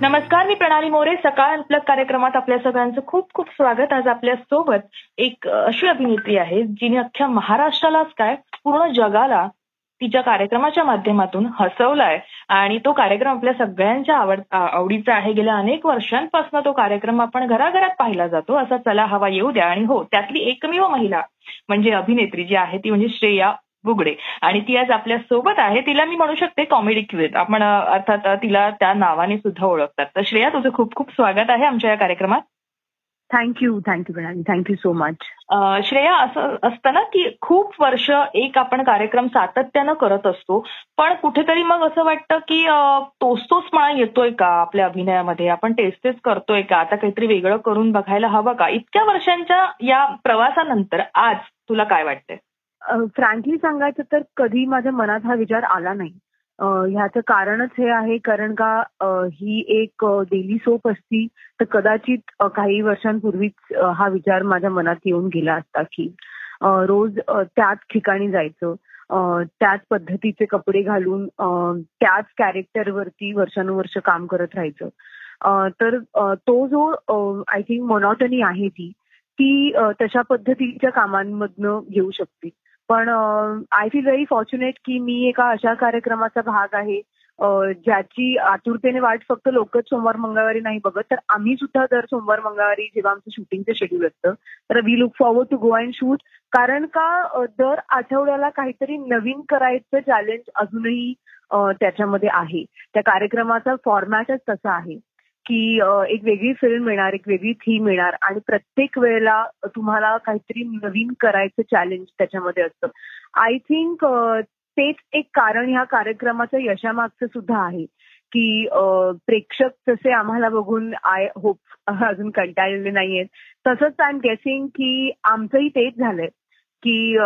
नमस्कार मी प्रणाली मोरे. सकाळ अनप्लग कार्यक्रमात आपल्या सगळ्यांचं खूप खूप स्वागत. आज आपल्यासोबत एक अशी अभिनेत्री आहे जिने अख्ख्या महाराष्ट्रालाच काय पूर्ण जगाला तिच्या कार्यक्रमाच्या माध्यमातून हसवलाय. आणि तो कार्यक्रम आपल्या सगळ्यांच्या आवड आवडीचा आहे. गेल्या अनेक वर्षांपासून तो कार्यक्रम आपण घराघरात पाहिला जातो. असा चला हवा येऊ द्या. आणि हो त्यातली एकमेव महिला म्हणजे अभिनेत्री जी आहे ती म्हणजे श्रेया बुगडे. आणि ती आज आपल्यासोबत आहे. तिला मी म्हणू शकते कॉमेडी क्वीन आपण अर्थात तिला त्या नावाने सुद्धा ओळखतात. तर श्रेया तुझं खूप खूप स्वागत आहे आमच्या या कार्यक्रमात. Thank you thank you Pranali thank you so much Shreya असं असतं ना की खूप वर्ष एक आपण कार्यक्रम सातत्यानं करत असतो. पण कुठेतरी मग असं वाटतं की तोच तोचपणा येतोय का आपल्या अभिनयामध्ये? आपण तेच तेच करतोय का? आता काहीतरी वेगळं करून बघायला हवं का? इतक्या वर्षांच्या या प्रवासानंतर आज तुला काय वाटतंय? फ्रँकली सांगायचं तर कधी माझ्या मनात हा विचार आला नाही. ह्याचं कारणच हे आहे कारण का ही एक डेली सोप असती तर कदाचित काही वर्षांपूर्वीच हा विचार माझ्या मनात येऊन गेला असता की रोज त्याच ठिकाणी जायचं त्याच पद्धतीचे कपडे घालून त्याच कॅरेक्टरवरती वर्षानुवर्ष काम करत राहायचं. तर तो जो आय थिंक मोनॉटनी आहे ती ती तशा पद्धतीच्या कामांमधनं घेऊ शकते. पण आय फील व्हेरी फॉर्च्युनेट की मी एका अशा कार्यक्रमाचा भाग आहे. ज्याची आतुरतेने वाट फक्त लोकच सोमवार मंगळवारी नाही बघत तर आम्ही सुद्धा दर सोमवार मंगळवारी जेव्हा आमचं शूटिंगचं शेड्यूल असतं तर we look forward to go and shoot कारण का दर आठवड्याला काहीतरी नवीन करायचं चॅलेंज अजूनही त्याच्यामध्ये आहे. त्या कार्यक्रमाचा फॉर्मॅटच तसा आहे. की एक वेगळी फिल्म मिळणार एक वेगळी थीम मिळणार आणि प्रत्येक वेळेला तुम्हाला काहीतरी नवीन करायचं चॅलेंज त्याच्यामध्ये असतं. आय थिंक तेच एक कारण ह्या कार्यक्रमाचं यशामागचं सुद्धा आहे की प्रेक्षक जसे आम्हाला बघून आय होप अजून कंटाळलेले नाहीयेत. तसंच आय एम गेसिंग की आमचंही तेच झालंय की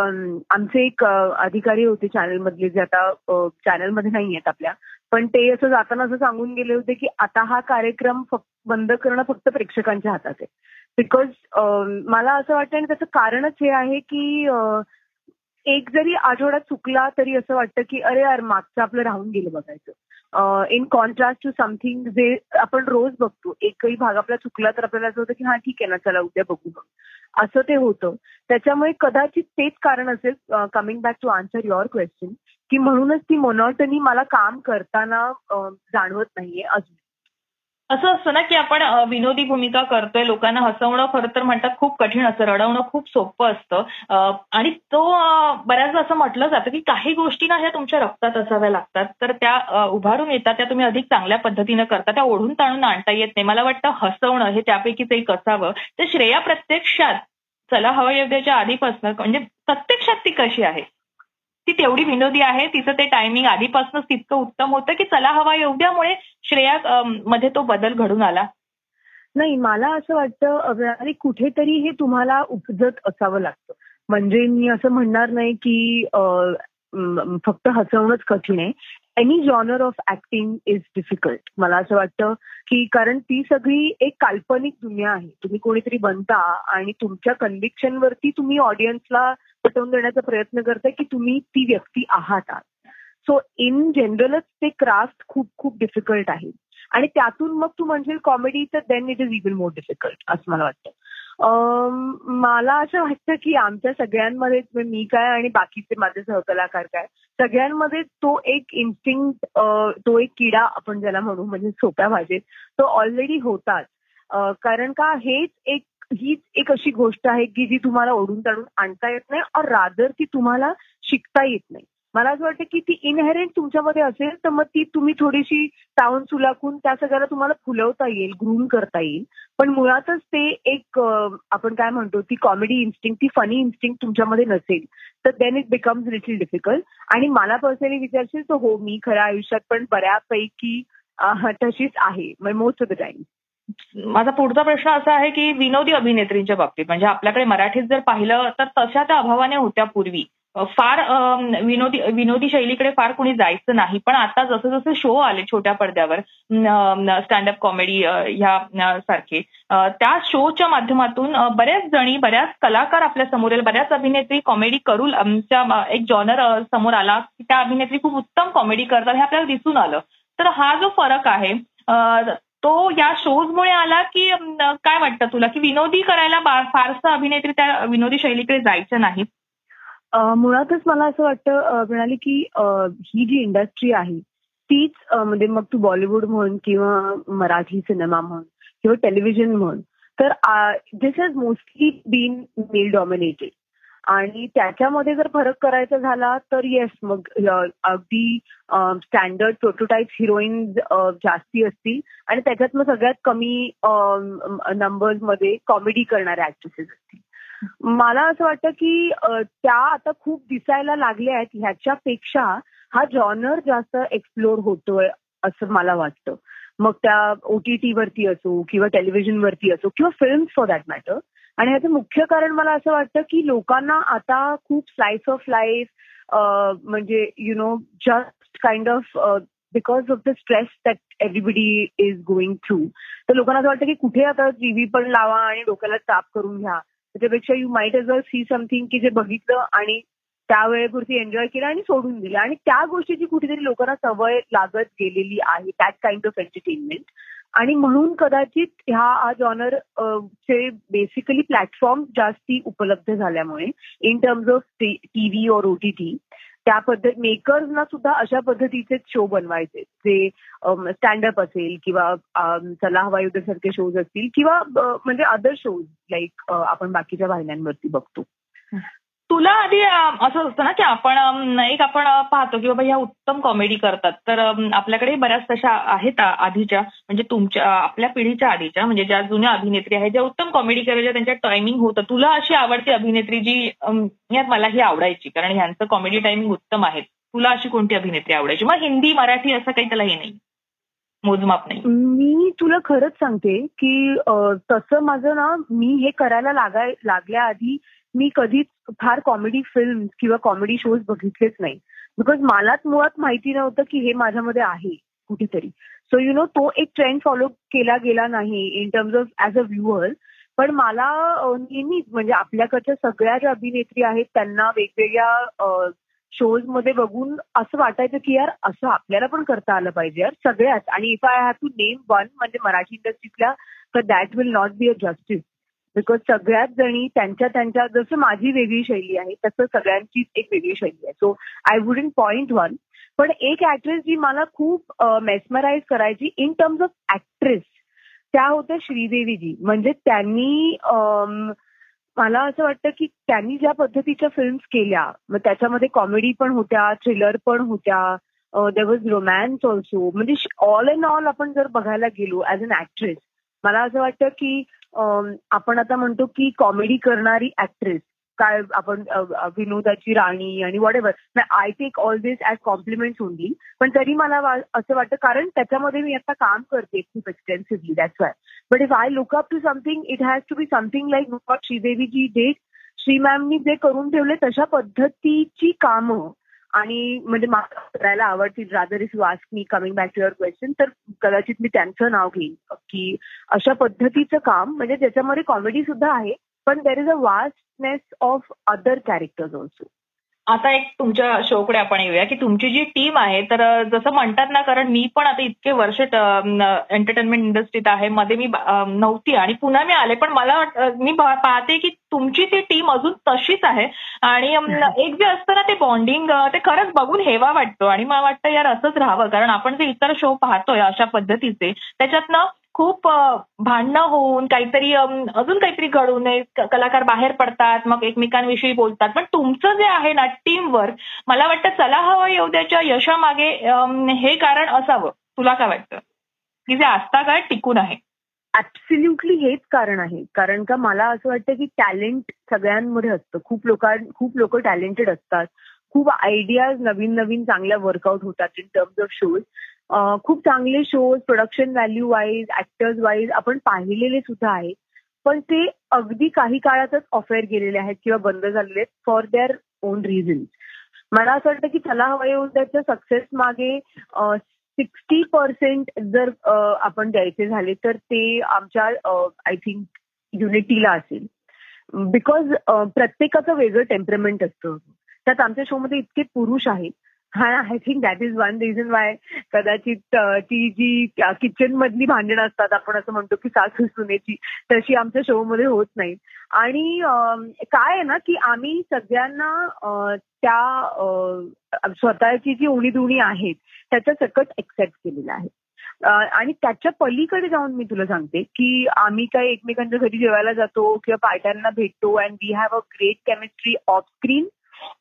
आमचे एक अधिकारी होते चॅनलमधले जे आता चॅनलमध्ये नाही आहेत आपल्या. पण ते असं जाताना असं सांगून गेले होते की आता हा कार्यक्रम फक्त बंद करणं फक्त प्रेक्षकांच्या हातात आहे. बिकॉज मला असं वाटतं आणि त्याचं कारणच हे आहे की एक जरी आठवडा चुकला तरी असं वाटतं की अरे यार मागचं आपलं राहून गेलं बघायचं. इन कॉन्ट्रास्ट टू समथिंग जे आपण रोज बघतो एकही भाग आपला चुकला तर आपल्याला असं होतं की हा ठीक आहे ना चला उद्या बघू मग. असं ते होतं. त्याच्यामुळे कदाचित तेच कारण असेल coming back to answer your question की म्हणूनच ती मोनॉटनी मला काम करताना जाणवत नाहीये अजून. असं असतं ना की आपण विनोदी भूमिका करतोय लोकांना हसवणं खरं तर म्हणतात खूप कठीण असतं रडवणं खूप सोपं असतं. आणि तो बऱ्याचदा असं म्हटलं जातं की काही गोष्टी ना ह्या तुमच्या रक्तात असाव्या लागतात. तर त्या उभारून येतात त्या तुम्ही अधिक चांगल्या पद्धतीनं करता त्या ओढून ताणून आणता येत नाही. मला वाटतं हसवणं हे त्यापैकीच एक असावं. तर श्रेया प्रत्यक्षात चला हवा योग्याच्या आधीपासून म्हणजे प्रत्यक्षात ती कशी आहे? ती तेवढी विनोदी आहे तिचं ते टायमिंग आधीपासूनच तितकं उत्तम होतं की चला हवा एवढ्यामुळे श्रेया मध्ये तो बदल घडून आला. नाही मला असं वाटतं अरे कुठेतरी हे तुम्हाला उपजत असावं लागतं. म्हणजे मी असं म्हणणार नाही की फक्त हसवणंच कठीण आहे. Any genre of acting is difficult मला असं वाटतं की कारण ती सगळी एक काल्पनिक दुनिया आहे. तुम्ही कोणीतरी बनता आणि तुमच्या कन्व्हिक्शनवरती तुम्ही ऑडियन्सला पटवून देण्याचा प्रयत्न करताय की तुम्ही ती व्यक्ती आहात सो इन जनरलच ते क्राफ्ट खूप खूप डिफिकल्ट आहे. आणि त्यातून मग तू म्हणशील कॉमेडी तर then it is even more difficult असं मला वाटतं. मला असं वाटतं की आमच्या सगळ्यांमध्ये म्हणजे मी काय आणि बाकीचे माझे सहकलाकार काय सगळ्यांमध्ये तो एक इन्स्टिंग तो एक किडा आपण ज्याला म्हणू म्हणजे सोप्या भाषेत तो ऑलरेडी होताच. कारण का हेच एक हीच एक अशी गोष्ट आहे की जी तुम्हाला ओढून ताडून आणता येत नाही और रादर ती तुम्हाला शिकता येत नाही. मला असं वाटतं की ती इनहेरेंट तुमच्यामध्ये असेल तर मग ती तुम्ही थोडीशी तावून सुलाखून त्या सगळ्याला तुम्हाला फुलवता येईल ग्रूम करता येईल. पण मुळातच ते एक आपण काय म्हणतो ती कॉमेडी इन्स्टिंग ती फनी इन्स्टिंग तुमच्यामध्ये नसेल तर then it becomes little difficult आणि मला पर्सनली विचारशील तर हो मी खऱ्या आयुष्यात पण बऱ्यापैकी तशीच आहे मोस्ट ऑफ द टाइम माझा पुढचा प्रश्न असा आहे की विनोदी अभिनेत्रींच्या बाबतीत म्हणजे आपल्याकडे मराठीत जर पाहिलं तर तशा त्या अभावाने होत्या पूर्वी. फार विनोदी विनोदी शैलीकडे फार कुणी जायचं नाही. पण आता जसं जसं शो आले छोट्या पडद्यावर स्टँडअप कॉमेडी ह्या सारखे त्या शोच्या माध्यमातून बऱ्याच जणी बऱ्याच कलाकार आपल्यासमोर येईल बऱ्याच अभिनेत्री कॉमेडी करू एक जॉनर समोर आला की त्या अभिनेत्री खूप उत्तम कॉमेडी करतात हे आपल्याला दिसून आलं. तर हा जो फरक आहे तो या शोजमुळे आला की काय वाटतं तुला? की विनोदी करायला फारसं अभिनेत्री त्या विनोदी शैलीकडे जायचं नाही. मुळातच मला असं वाटतं म्हणाली की ही जी इंडस्ट्री आहे तीच म्हणजे मग तू बॉलिवूड म्हण किंवा मराठी सिनेमा म्हण किंवा टेलिव्हिजन म्हण तर this has mostly been male dominated आणि त्याच्यामध्ये जर फरक करायचा झाला तर येस मग अगदी स्टँडर्ड प्रोटोटाईप हिरोईन जास्ती असतील. आणि त्याच्यात मग सगळ्यात कमी नंबर्समध्ये कॉमेडी करणाऱ्या ऍक्ट्रेसेस असतील. मला असं वाटतं की त्या आता खूप दिसायला लागल्या आहेत. ह्याच्यापेक्षा हा जॉनर जास्त एक्सप्लोर होतोय असं मला वाटतं. मग त्या ओटीटी वरती असो किंवा टेलिव्हिजन वरती असो किंवा फिल्म फॉर दॅट मॅटर आणि ह्याचं मुख्य कारण मला असं वाटतं की लोकांना आता खूप स्लाइस ऑफ लाईफ म्हणजे you know just kind of because of the stress that everybody is going through तर लोकांना असं वाटतं की कुठे आता टीव्ही पण लावा आणि डोक्याला ताप करून घ्या. त्याच्यापेक्षा you might as well see something की जे बघितलं आणि त्या वेळेपुरती एन्जॉय केलं आणि सोडून दिलं. आणि त्या गोष्टीची कुठेतरी लोकांना सवय लागत गेलेली आहे दॅट काइंड ऑफ एंटरटेनमेंट आणि म्हणून कदाचित ह्या आज ऑनर चे बेसिकली प्लॅटफॉर्म जास्ती उपलब्ध झाल्यामुळे इन टर्म्स ऑफ टीव्ही और ओटीटी त्या पद्धत मेकर्सना सुद्धा अशा पद्धतीचे शो बनवायचे. जे स्टँडअप असेल किंवा चला हवा युद्ध सारखे शोज असतील किंवा म्हणजे अदर शोज लाईक आपण बाकीच्या वाहिन्यांवरती बघतो. तुला आधी असं असतं ना की आपण एक आपण पाहतो की बाबा ह्या उत्तम कॉमेडी करतात. तर आपल्याकडे बऱ्याच तशा आहेत आधीच्या. म्हणजे तुमच्या आपल्या पिढीच्या आधीच्या. म्हणजे ज्या जुन्या अभिनेत्री आहेत ज्या उत्तम कॉमेडी करायच्या त्यांच्या टायमिंग होतं. तुला अशी आवडती अभिनेत्री जी यात मला ही आवडायची. कारण ह्यांचं कॉमेडी टायमिंग उत्तम आहे. तुला अशी कोणती अभिनेत्री आवडायची? मग हिंदी मराठी असं काही त्याला हे नाही. मोजमाप नाही. मी तुला खरंच सांगते की तसं माझं ना मी हे करायला लागाय लागल्या आधी मी कधीच फार कॉमेडी फिल्म किंवा कॉमेडी शोज बघितलेच नाही. बिकॉज मलाच मुळात माहिती नव्हतं की हे माझ्यामध्ये आहे कुठेतरी. सो यु नो तो एक ट्रेंड फॉलो केला गेला नाही in terms of as a viewer पण मला नेहमीच म्हणजे आपल्याकडच्या सगळ्या ज्या अभिनेत्री आहेत त्यांना वेगवेगळ्या शोजमध्ये बघून असं वाटायचं की यार असं आपल्याला पण करता आलं पाहिजे यार सगळ्याच. आणि if I have to name one म्हणजे मराठी इंडस्ट्रीतल्या तर that will not be a justice because सगळ्याच जणी त्यांच्या त्यांच्या जसं माझी वेगळी शैली आहे तसं सगळ्यांचीच एक वेगळी शैली आहे. So I wouldn't point one पण एक ऍक्ट्रेस जी मला खूप मेस्मराईज करायची इन टर्म्स ऑफ ऍक्ट्रेस त्या होत्या श्रीदेवीजी. म्हणजे त्यांनी मला असं वाटतं की त्यांनी ज्या पद्धतीच्या फिल्म्स केल्या मग त्याच्यामध्ये कॉमेडी पण होत्या थ्रिलर पण होत्या देर वॉज रोमॅन्स ऑल्सो म्हणजे ऑल अँड ऑल आपण जर बघायला गेलो ऍज अन ऍक्ट्रेस मला असं वाटतं की आपण आता म्हणतो की कॉमेडी करणारी ऍक्ट्रेस काय आपण विनोदाची राणी आणि whatever I take all this as compliment only पण तरी मला असं वाटतं कारण त्याच्यामध्ये मी आता काम करते खूप extensively that's why but if I look up to something it has to be something like what Sridevi ji did Shri मॅमनी जे करून ठेवले तशा पद्धतीची कामं आणि म्हणजे मला करायला आवडतील rather if you ask me coming back to your question तर कदाचित मी त्यांचं नाव घेईन. की अशा पद्धतीचं काम म्हणजे ज्याच्यामध्ये कॉमेडी सुद्धा आहे पण there is a vastness of other characters also आता एक तुमच्या शोकडे आपण येऊया की तुमची जी टीम आहे तर जसं म्हणतात ना कारण मी पण आता इतके वर्ष एंटरटेनमेंट इंडस्ट्रीत आहे मध्ये मी नव्हती आणि पुन्हा मी आले पण मला मी पाहते की तुमची ती टीम अजून तशीच आहे आणि एक जे असतं ना ते बॉन्डिंग ते खरंच बघून हेवा वाटतो आणि मला वाटतं यार असंच राहावं कारण आपण जे इतर शो पाहतोय अशा पद्धतीचे त्याच्यातनं खूप भांडणं होऊन काहीतरी अजून काहीतरी घडू नये. कलाकार बाहेर पडतात मग एकमेकांविषयी बोलतात. पण तुमचं जे आहे ना टीम वर्क मला वाटतं चला हवा येऊद्याच्या यशामागे हे कारण असावं. तुला काय वाटतं? की जे आस्था काय टिकून आहे. ऍब्सल्युटली हेच कारण आहे. कारण का मला असं वाटतं की टॅलेंट सगळ्यांमध्ये असतं. खूप लोक खूप लोक टॅलेंटेड असतात. खूप आयडियाज नवीन नवीन चांगल्या वर्कआउट होतात इन टर्म्स ऑफ शोज खूप चांगले shows production value wise actors wise आपण पाहिलेले सुद्धा आहेत. पण ते अगदी काही काळातच ऑफेअर गेलेले आहेत किंवा बंद झालेले आहेत फॉर देअर ओन रिझन्स मला असं वाटतं की चला हवाई येऊन त्याच्या सक्सेस मागे सिक्स्टी पर्सेंट जर आपण द्यायचे झाले तर ते आमच्या आय थिंक युनिटीला असेल. बिकॉज प्रत्येकाचं वेगळं टेम्परमेंट असतं. त्यात आमच्या शोमध्ये इतके पुरुष आहेत. हा I think that is one reason why कदाचित ती जी किचन मधली भांडणं असतात आपण असं म्हणतो की सासू सुनेची तशी आमच्या शो मध्ये होत नाही. आणि काय आहे ना की आम्ही सगळ्यांना त्या स्वतःची जी उणी दुणी आहेत त्याच्या सकट एक्सेप्ट केलेला आहे. आणि त्याच्या पलीकडे जाऊन मी तुला सांगते की आम्ही काय एकमेकांच्या घरी जेवायला जातो किंवा पार्ट्यांना भेटतो and we have a great chemistry off screen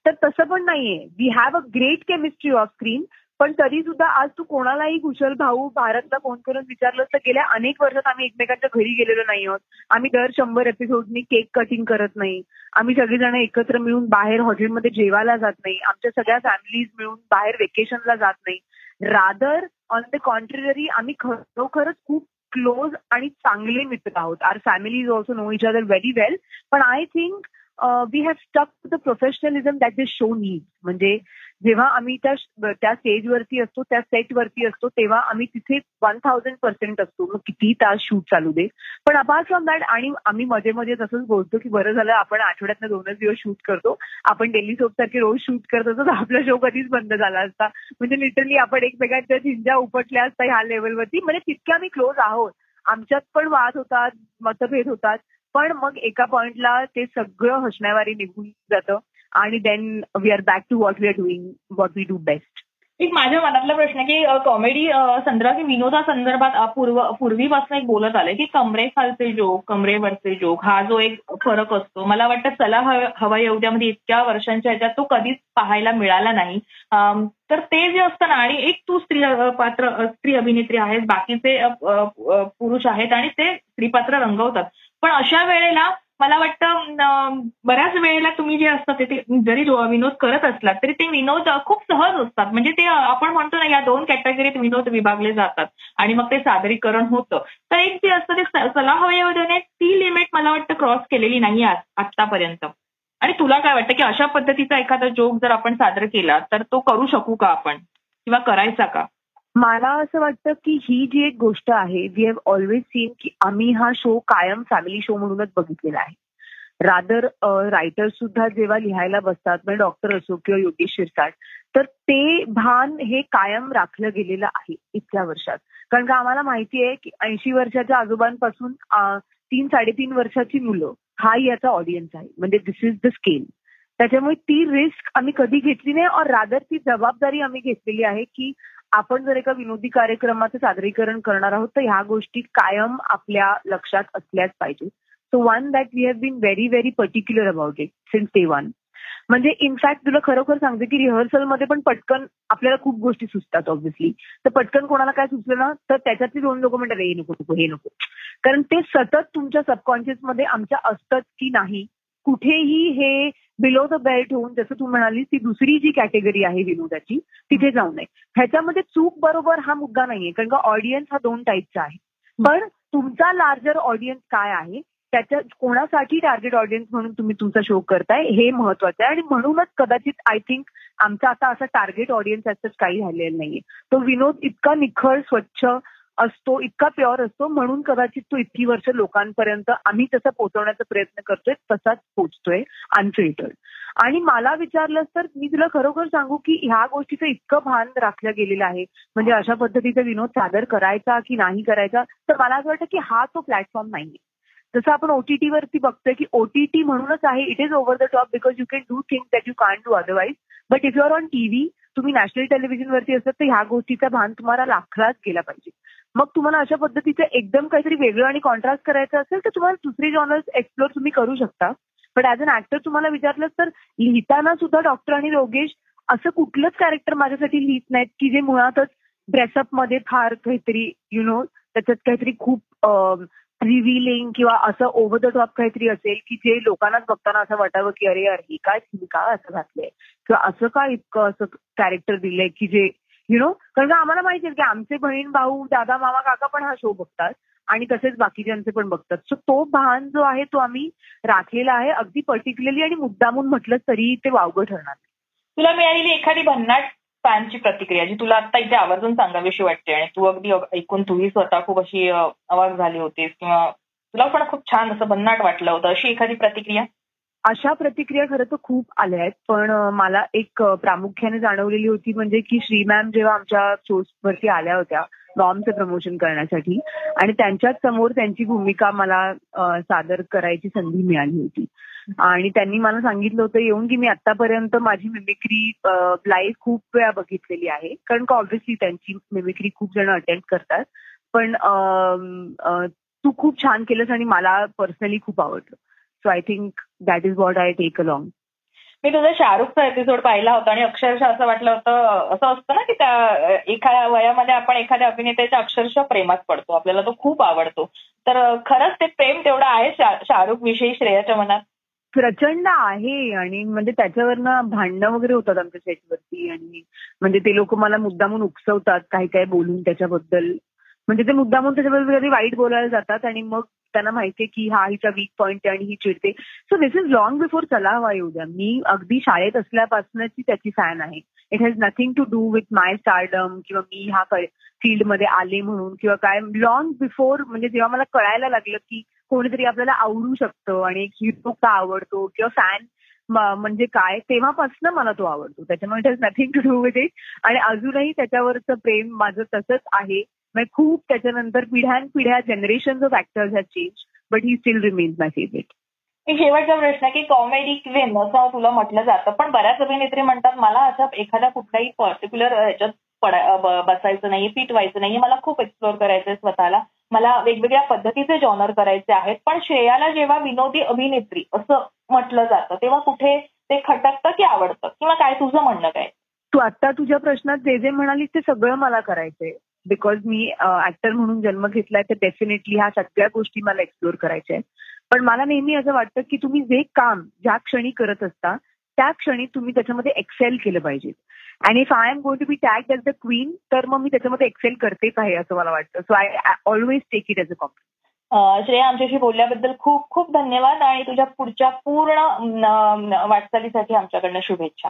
तर तसं पण नाहीये. We have a great chemistry off screen पण तरी सुद्धा आज तू कोणालाही कुशल भाऊ भारतला फोन करून विचारलं तर गेल्या अनेक वर्षात आम्ही एकमेकांच्या घरी गेलेलो नाही आहोत. आम्ही दर शंभर एपिसोडनी केक कटिंग करत नाही. आम्ही सगळेजण एकत्र मिळून बाहेर हॉटेलमध्ये जेवायला जात नाही. आमच्या सगळ्या फॅमिलीज मिळून बाहेर वेकेशनला जात नाही. रादर ऑन द कॉन्ट्ररी आम्ही खरोखरच खूप क्लोज आणि चांगले मित्र आहोत. Our family is also know each other very well पण I think we have stuck the professionalism that this show need म्हणजे जेव्हा आम्ही त्या त्या स्टेजवरती असतो त्या सेटवरती असतो तेव्हा आम्ही तिथे वन थाउजंड पर्सेंट असतो. मग किती तास शूट चालू दे. पण अपार्ट फ्रॉम दॅट आणि आम्ही मध्ये मध्ये तसंच बोलतो की बरं झालं आपण आठवड्यातनं दोनच दिवस शूट करतो. आपण डेली सोप सारखे रोज शूट करत असतो तर आपला शो कधीच बंद झाला असता. म्हणजे लिटरली आपण एकमेकांच्या झिंजा उपटल्या असता ह्या लेवलवरती म्हणजे तितक्या आम्ही क्लोज आहोत. आमच्यात पण वाद होतात मतभेद होतात. पण मग एका पॉइंटला ते सगळं हसण्यावारी निघून जातं. आणि then we are back to what we are doing what we do best एक माझ्या मनातला प्रश्न की कॉमेडी संदर्भात की विनोदा संदर्भात पूर्व पूर्वीपासून एक बोलत आले की कमरे खालचे जोक कमरेवरचे जोक हा जो एक फरक असतो. मला वाटतं चला हवा एवढ्यामध्ये इतक्या वर्षांच्या ह्याच्यात तो कधीच पाहायला मिळाला नाही. तर ते जे असतं ना आणि एक तू स्त्री पात्र स्त्री अभिनेत्री आहेस बाकीचे पुरुष आहेत आणि ते स्त्रीपात्र रंगवतात. पण अशा वेळेला मला वाटतं बऱ्याच वेळेला तुम्ही जे असतात ते जरी विनोद करत असलात तरी ते विनोद खूप सहज असतात. म्हणजे ते आपण म्हणतो ना या दोन कॅटेगरीत विनोद विभागले जातात आणि मग ते सादरीकरण होतं. तर एक जे असतं ते सलाह हवयाने ती लिमिट मला वाटतं क्रॉस केलेली नाही आतापर्यंत आणि तुला काय वाटतं की अशा पद्धतीचा एखादा जोक जर आपण सादर केला तर तो करू शकू का आपण? किंवा करायचा का? मला असं वाटतं की ही जी एक गोष्ट आहे वी हॅव ऑलवेज सीन की आम्ही हा शो कायम फॅमिली शो म्हणूनच बघितलेला आहे. रादर रायटर सुद्धा जेव्हा लिहायला बसतात म्हणजे डॉक्टर असो किंवा योगेश शिरसाट तर ते भान हे कायम राखलं गेलेलं आहे इतक्या वर्षात. कारण का आम्हाला माहिती आहे की ऐंशी वर्षाच्या आजोबांपासून तीन साडेतीन वर्षाची मुलं हा याचा ऑडियन्स आहे. म्हणजे दिस इज द स्केल त्याच्यामुळे ती रिस्क आम्ही कधी घेतली नाही और रादर ती जबाबदारी आम्ही घेतलेली आहे की आपण जर एका विनोदी कार्यक्रमाचं सादरीकरण करणार आहोत तर ह्या गोष्टी कायम आपल्या लक्षात असल्याच पाहिजे. So one that we have been very very particular about it since day one म्हणजे इनफॅक्ट तुला खरोखर सांगते की रिहर्सलमध्ये पण पटकन आपल्याला खूप गोष्टी सुचतात ऑब्व्हियसली तर पटकन कोणाला काय सुचलं ना तर त्याच्यातली दोन लोक म्हणतात हे नको नको हे नको. कारण ते सतत तुमच्या सबकॉन्शियसमध्ये आमच्या असतात की नाही कुठेही हे बिलो द बेल्ट होऊन जसं तू म्हणालीस ती दुसरी जी कॅटेगरी आहे विनोदाची तिथे जाऊ नये. ह्याच्यामध्ये चूक बरोबर हा मुद्दा नाहीये कारण का ऑडियन्स हा दोन टाईपचा आहे. पण तुमचा लार्जर ऑडियन्स काय आहे? त्याच्या कोणासाठी टार्गेट ऑडियन्स म्हणून तुम्ही तुमचा शो करताय हे महत्वाचं आहे. आणि म्हणूनच कदाचित आय थिंक आमचा आता असा टार्गेट ऑडियन्स असंच काही राहिलेलं नाहीये. तो विनोद इतका निखळ स्वच्छ असतो इतका प्युअर असतो म्हणून कदाचित तो इतकी वर्ष लोकांपर्यंत आम्ही तसा पोहोचवण्याचा प्रयत्न करतोय तसाच पोहोचतोय अनफिल्टर्ड आणि मला विचारलं तर मी तुला खरोखर सांगू की ह्या गोष्टीचं इतकं भान राखलं गेलेलं आहे. म्हणजे अशा पद्धतीचा विनोद सादर करायचा की नाही करायचा? तर मला असं वाटतं की हा तो प्लॅटफॉर्म नाहीये. जसं आपण ओटीटी वरती बघतोय की ओटीटी म्हणूनच आहे it is over the top because you can do thing that you can do otherwise but if you are on TV तुम्ही नॅशनल टेलिव्हिजनवरती असतात तर ह्या गोष्टीचा भान तुम्हाला लाखलाच गेला पाहिजे. मग तुम्हाला अशा पद्धतीचं एकदम काहीतरी वेगळं आणि कॉन्ट्रास्ट करायचं असेल तर तुम्हाला दुसरी जॉनर्स एक्सप्लोर तुम्ही करू शकता. पण ऍज अन ऍक्टर तुम्हाला विचारलं तर लिहिताना सुद्धा डॉक्टर आणि योगेश असं कुठलंच कॅरेक्टर माझ्यासाठी लिहित नाहीत की जे मुळातच ड्रेसअपमध्ये फार काहीतरी यु नो त्याच्यात काहीतरी खूप रिव्हिलिंग किंवा असं ओव्हर द टॉप काहीतरी असेल की जे लोकांनाच बघताना असं वाटावं की अरे अरे काय का असं घातलंय? किंवा असं का इतकं असं कॅरेक्टर दिलंय की जे यु नो कारण का आम्हाला माहिती आहे की आमचे बहीण भाऊ दादा मामा काका पण हा शो बघतात आणि तसेच बाकीच्यांचे पण बघतात. सो तो भान जो आहे तो आम्ही राखलेला आहे. अगदी पर्टिक्युलरली आणि मुद्दामून म्हटलं तरी ते वावगं ठरणार तुला मिळालेली एखादी भन्नाट फॅनची प्रतिक्रिया जी तुला आता इथे आवर्जून सांगावीशी वाटते आणि तू अगदी ऐकून तुही स्वतः खूप अशी आवाज झाली होतीस किंवा तुला पण खूप छान असं भन्नाट वाटलं होतं. अशी एखादी प्रतिक्रिया? अशा प्रतिक्रिया खरं तर खूप आल्या आहेत पण मला एक प्रामुख्याने जाणवलेली होती म्हणजे की श्री मॅम जेव्हा आमच्या शोजवरती आल्या होत्या नॉमचं प्रमोशन करण्यासाठी आणि त्यांच्याच समोर त्यांची भूमिका मला सादर करायची संधी मिळाली होती. आणि त्यांनी मला सांगितलं होतं येऊन की मी आतापर्यंत माझी मिमिक्री लाईव्ह खूप वेळा बघितलेली आहे. कारण का ऑब्व्हियसली त्यांची मिमिक्री खूप जण अटेंड करतात. पण तू खूप छान केलंस आणि मला पर्सनली खूप आवडलं. So I think that is what I take along मी तुझा शाहरुखचा एपिसोड पाहिला होता आणि अक्षरशः असं वाटलं होतं असं असतं ना की त्या एखाद्या वयामध्ये आपण एखाद्या अभिनेत्याच्या अक्षरशः प्रेमात पडतो. आपल्याला तो खूप आवडतो. तर खरंच ते प्रेम तेवढं आहे शाहरुख विषयी श्रेयाच्या मनात. प्रचंड आहे आणि म्हणजे त्याच्यावरनं भांडणं वगैरे होतात आमच्या सेटवरती आणि म्हणजे ते लोक मला मुद्दामून उकसवतात काही काही बोलून त्याच्याबद्दल. म्हणजे ते मुद्दामून त्याच्याबद्दल कधी वाईट बोलायला जातात आणि मग त्यांना माहितीये की हा हिचा वीक पॉईंट आहे आणि ही चिडते. So this is long before चला येऊ द्या मी अगदी शाळेत असल्यापासूनची त्याची फॅन आहे. It has nothing to do with my stardom किंवा मी ह्या फील्डमध्ये आले म्हणून किंवा काय. लॉंग बिफोर म्हणजे जेव्हा मला कळायला लागलं की कोणीतरी आपल्याला आवडू शकतं आणि एक हिरो का आवडतो किंवा फॅन म्हणजे काय तेव्हापासून मला तो आवडतो. त्याच्यामुळे it has nothing to do with it आणि अजूनही त्याच्यावरचं प्रेम माझं तसंच आहे. खूप त्याच्यानंतर पिढ्यानपिढ्या generation of actors has change but he still remains my favourite शेवटचा प्रश्न की कॉमेडी क्वीन असं तुला म्हटलं जातं पण बऱ्याच अभिनेत्री म्हणतात मला असं एखाद्या कुठल्याही पर्टिक्युलर ह्याच्यात बसायचं नाही पीठ व्हायचं नाही मला खूप एक्सप्लोर करायचंय स्वतःला मला वेगवेगळ्या पद्धतीचे जॉनर करायचे आहेत. पण श्रेयाला जेव्हा विनोदी अभिनेत्री असं म्हटलं जातं तेव्हा कुठे ते खटकतं की आवडतं? किंवा काय तुझं म्हणणं काय? तू आता तुझ्या प्रश्नात जे जे म्हणालीस ते सगळं मला करायचंय. बिकॉज मी ऍक्टर म्हणून जन्म घेतलाय तर डेफिनेटली ह्या सगळ्या गोष्टी मला एक्सप्लोर करायच्या आहेत. पण मला नेहमी असं वाटतं की तुम्ही जे काम ज्या क्षणी करत असता त्या क्षणी तुम्ही त्याच्यामध्ये एक्सेल केलं पाहिजे. आणि if I am going to be tag as the queen तर मग मी त्याच्यामध्ये एक्सेल करतेच आहे असं मला वाटतं. So I always take it as a compliment Shreya आमच्याशी बोलल्याबद्दल खूप खूप धन्यवाद आणि तुझ्या पुढच्या पूर्ण वाटचालीसाठी आमच्याकडनं शुभेच्छा.